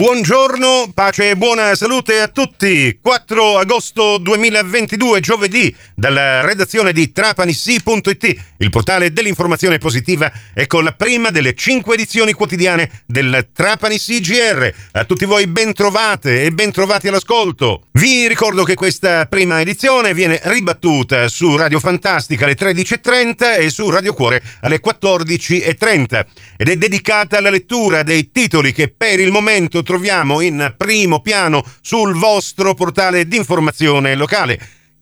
Buongiorno, pace e buona salute a tutti. 4 agosto 2022, giovedì, dalla redazione di trapanissi.it, il portale dell'informazione positiva, e con la prima delle cinque edizioni quotidiane del Trapanissi GR. A tutti voi ben trovate e ben trovati all'ascolto. Vi ricordo che questa prima edizione viene ribattuta su Radio Fantastica alle 13.30 e su Radio Cuore alle 14.30 ed è dedicata alla lettura dei titoli che per il momento troviamo in primo piano sul vostro portale di informazione locale.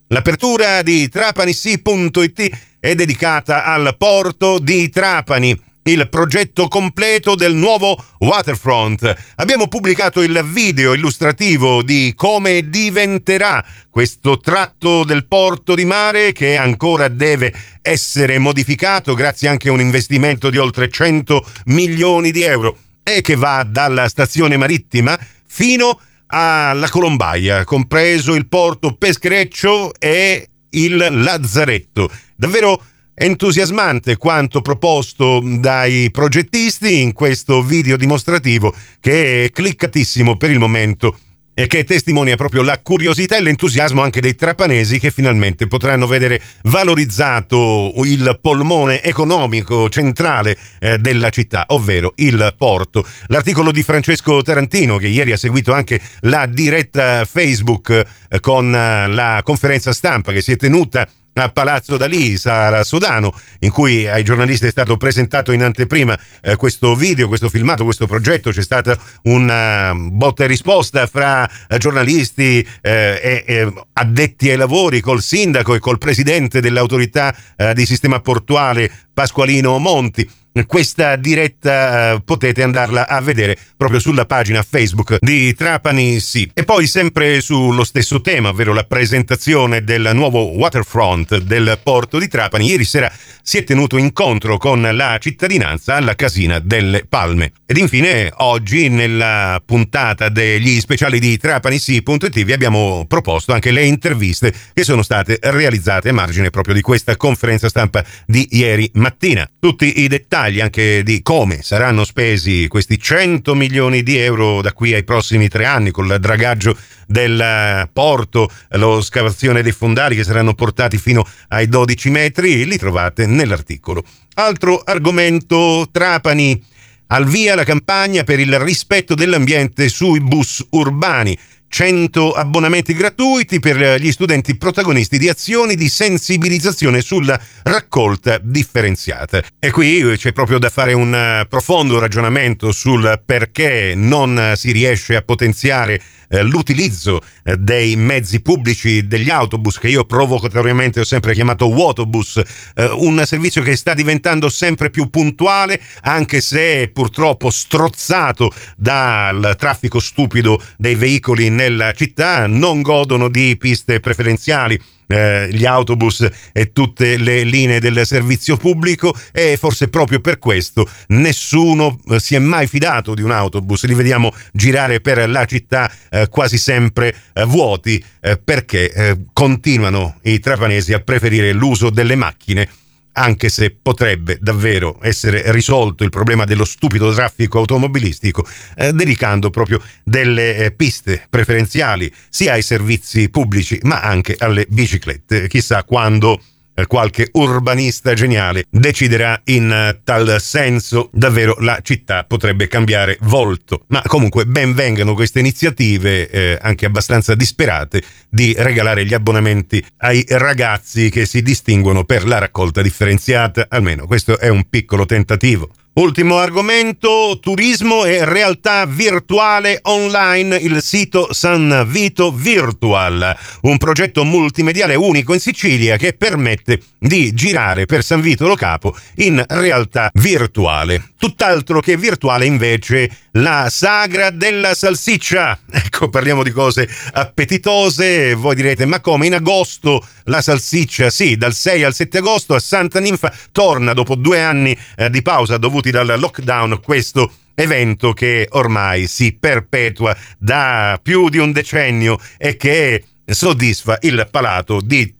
L'apertura di trapanissi.it è dedicata al porto di Trapani il progetto completo del nuovo Waterfront. Abbiamo pubblicato il video illustrativo di come diventerà questo tratto del porto di mare che ancora deve essere modificato grazie anche a un investimento di oltre 100 milioni di euro e che va dalla stazione marittima fino alla Colombaia, compreso il porto Peschereccio e il Lazzaretto. Davvero entusiasmante quanto proposto dai progettisti in questo video dimostrativo che è cliccatissimo per il momento e che testimonia proprio la curiosità e l'entusiasmo anche dei trapanesi che finalmente potranno vedere valorizzato il polmone economico centrale eh, della città, ovvero il porto. L'articolo di Francesco Tarantino, che ieri ha seguito anche la diretta Facebook eh, con eh, la conferenza stampa che si è tenuta a Palazzo Dalì, Sara Sodano, in cui ai giornalisti è stato presentato in anteprima eh, questo video, questo filmato, questo progetto. C'è stata una botta e risposta fra eh, giornalisti eh, e, e, addetti ai lavori col sindaco e col presidente dell'autorità eh, di sistema portuale Pasqualino Monti questa diretta eh, potete andarla a vedere proprio sulla pagina Facebook di Trapani Sì. E poi sempre sullo stesso tema, ovvero la presentazione del nuovo waterfront del porto di Trapani, ieri sera si è tenuto incontro con la cittadinanza alla Casina delle Palme. Ed infine oggi nella puntata degli speciali di Trapanissi.it vi abbiamo proposto anche le interviste che sono state realizzate a margine proprio di questa conferenza stampa di ieri mattina. Tutti i dettagli dettagli anche di come saranno spesi questi 100 milioni di euro da qui ai prossimi tre anni con il dragaggio del porto, lo scavazione dei fondali che saranno portati fino ai 12 metri, li trovate nell'articolo. Altro argomento, Trapani. Al via la campagna per il rispetto dell'ambiente sui bus urbani. 100 abbonamenti gratuiti per gli studenti protagonisti di azioni di sensibilizzazione sulla raccolta differenziata. E qui c'è proprio da fare un profondo ragionamento sul perché non si riesce a potenziare eh, l'utilizzo eh, dei mezzi pubblici, degli autobus, che io provocatoriamente ho sempre chiamato Wotobus, eh, un servizio che sta diventando sempre più puntuale, anche se purtroppo strozzato dal traffico stupido dei veicoli nella città, non godono di piste preferenziali eh, gli autobus e tutte le linee del servizio pubblico e forse proprio per questo nessuno eh, si è mai fidato di un autobus, li vediamo girare per la città eh, quasi sempre vuoti perché continuano i trapanesi a preferire l'uso delle macchine anche se potrebbe davvero essere risolto il problema dello stupido traffico automobilistico, eh, dedicando proprio delle eh, piste preferenziali sia ai servizi pubblici ma anche alle biciclette. Chissà quando qualche urbanista geniale deciderà in eh, tal senso, davvero la città potrebbe cambiare volto. Ma comunque ben vengano queste iniziative, eh, anche abbastanza disperate, di regalare gli abbonamenti ai ragazzi che si distinguono per la raccolta differenziata. Almeno questo è un piccolo tentativo. Ultimo argomento, turismo e realtà virtuale online, il sito San Vito Virtual, un progetto multimediale unico in Sicilia che permette di girare per San Vito Lo Capo in realtà virtuale. Tutt'altro che virtuale invece la sagra della salsiccia. Ecco, parliamo di cose appetitose, voi direte ma come in agosto la salsiccia? Sì, dal 6 al 7 agosto a Santa Ninfa torna dopo due anni eh, di pausa dovuti dal lockdown questo evento che ormai si perpetua da più di un decennio e che soddisfa il palato di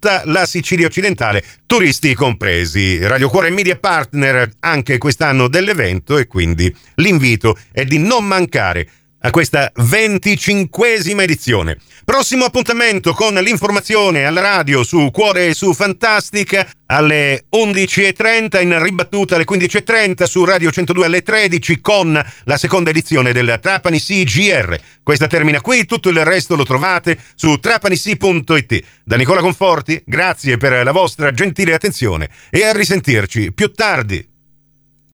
tutta la Sicilia occidentale, turisti compresi. Radio Cuore Media Partner anche quest'anno dell'evento e quindi l'invito è di non mancare a questa venticinquesima edizione. Prossimo appuntamento con l'informazione alla radio su Cuore e su Fantastica alle 11.30, in ribattuta alle 15.30 su Radio 102 alle 13 con la seconda edizione del Trapani CGR. Questa termina qui, tutto il resto lo trovate su trapanisi.it. Da Nicola Conforti, grazie per la vostra gentile attenzione e a risentirci più tardi.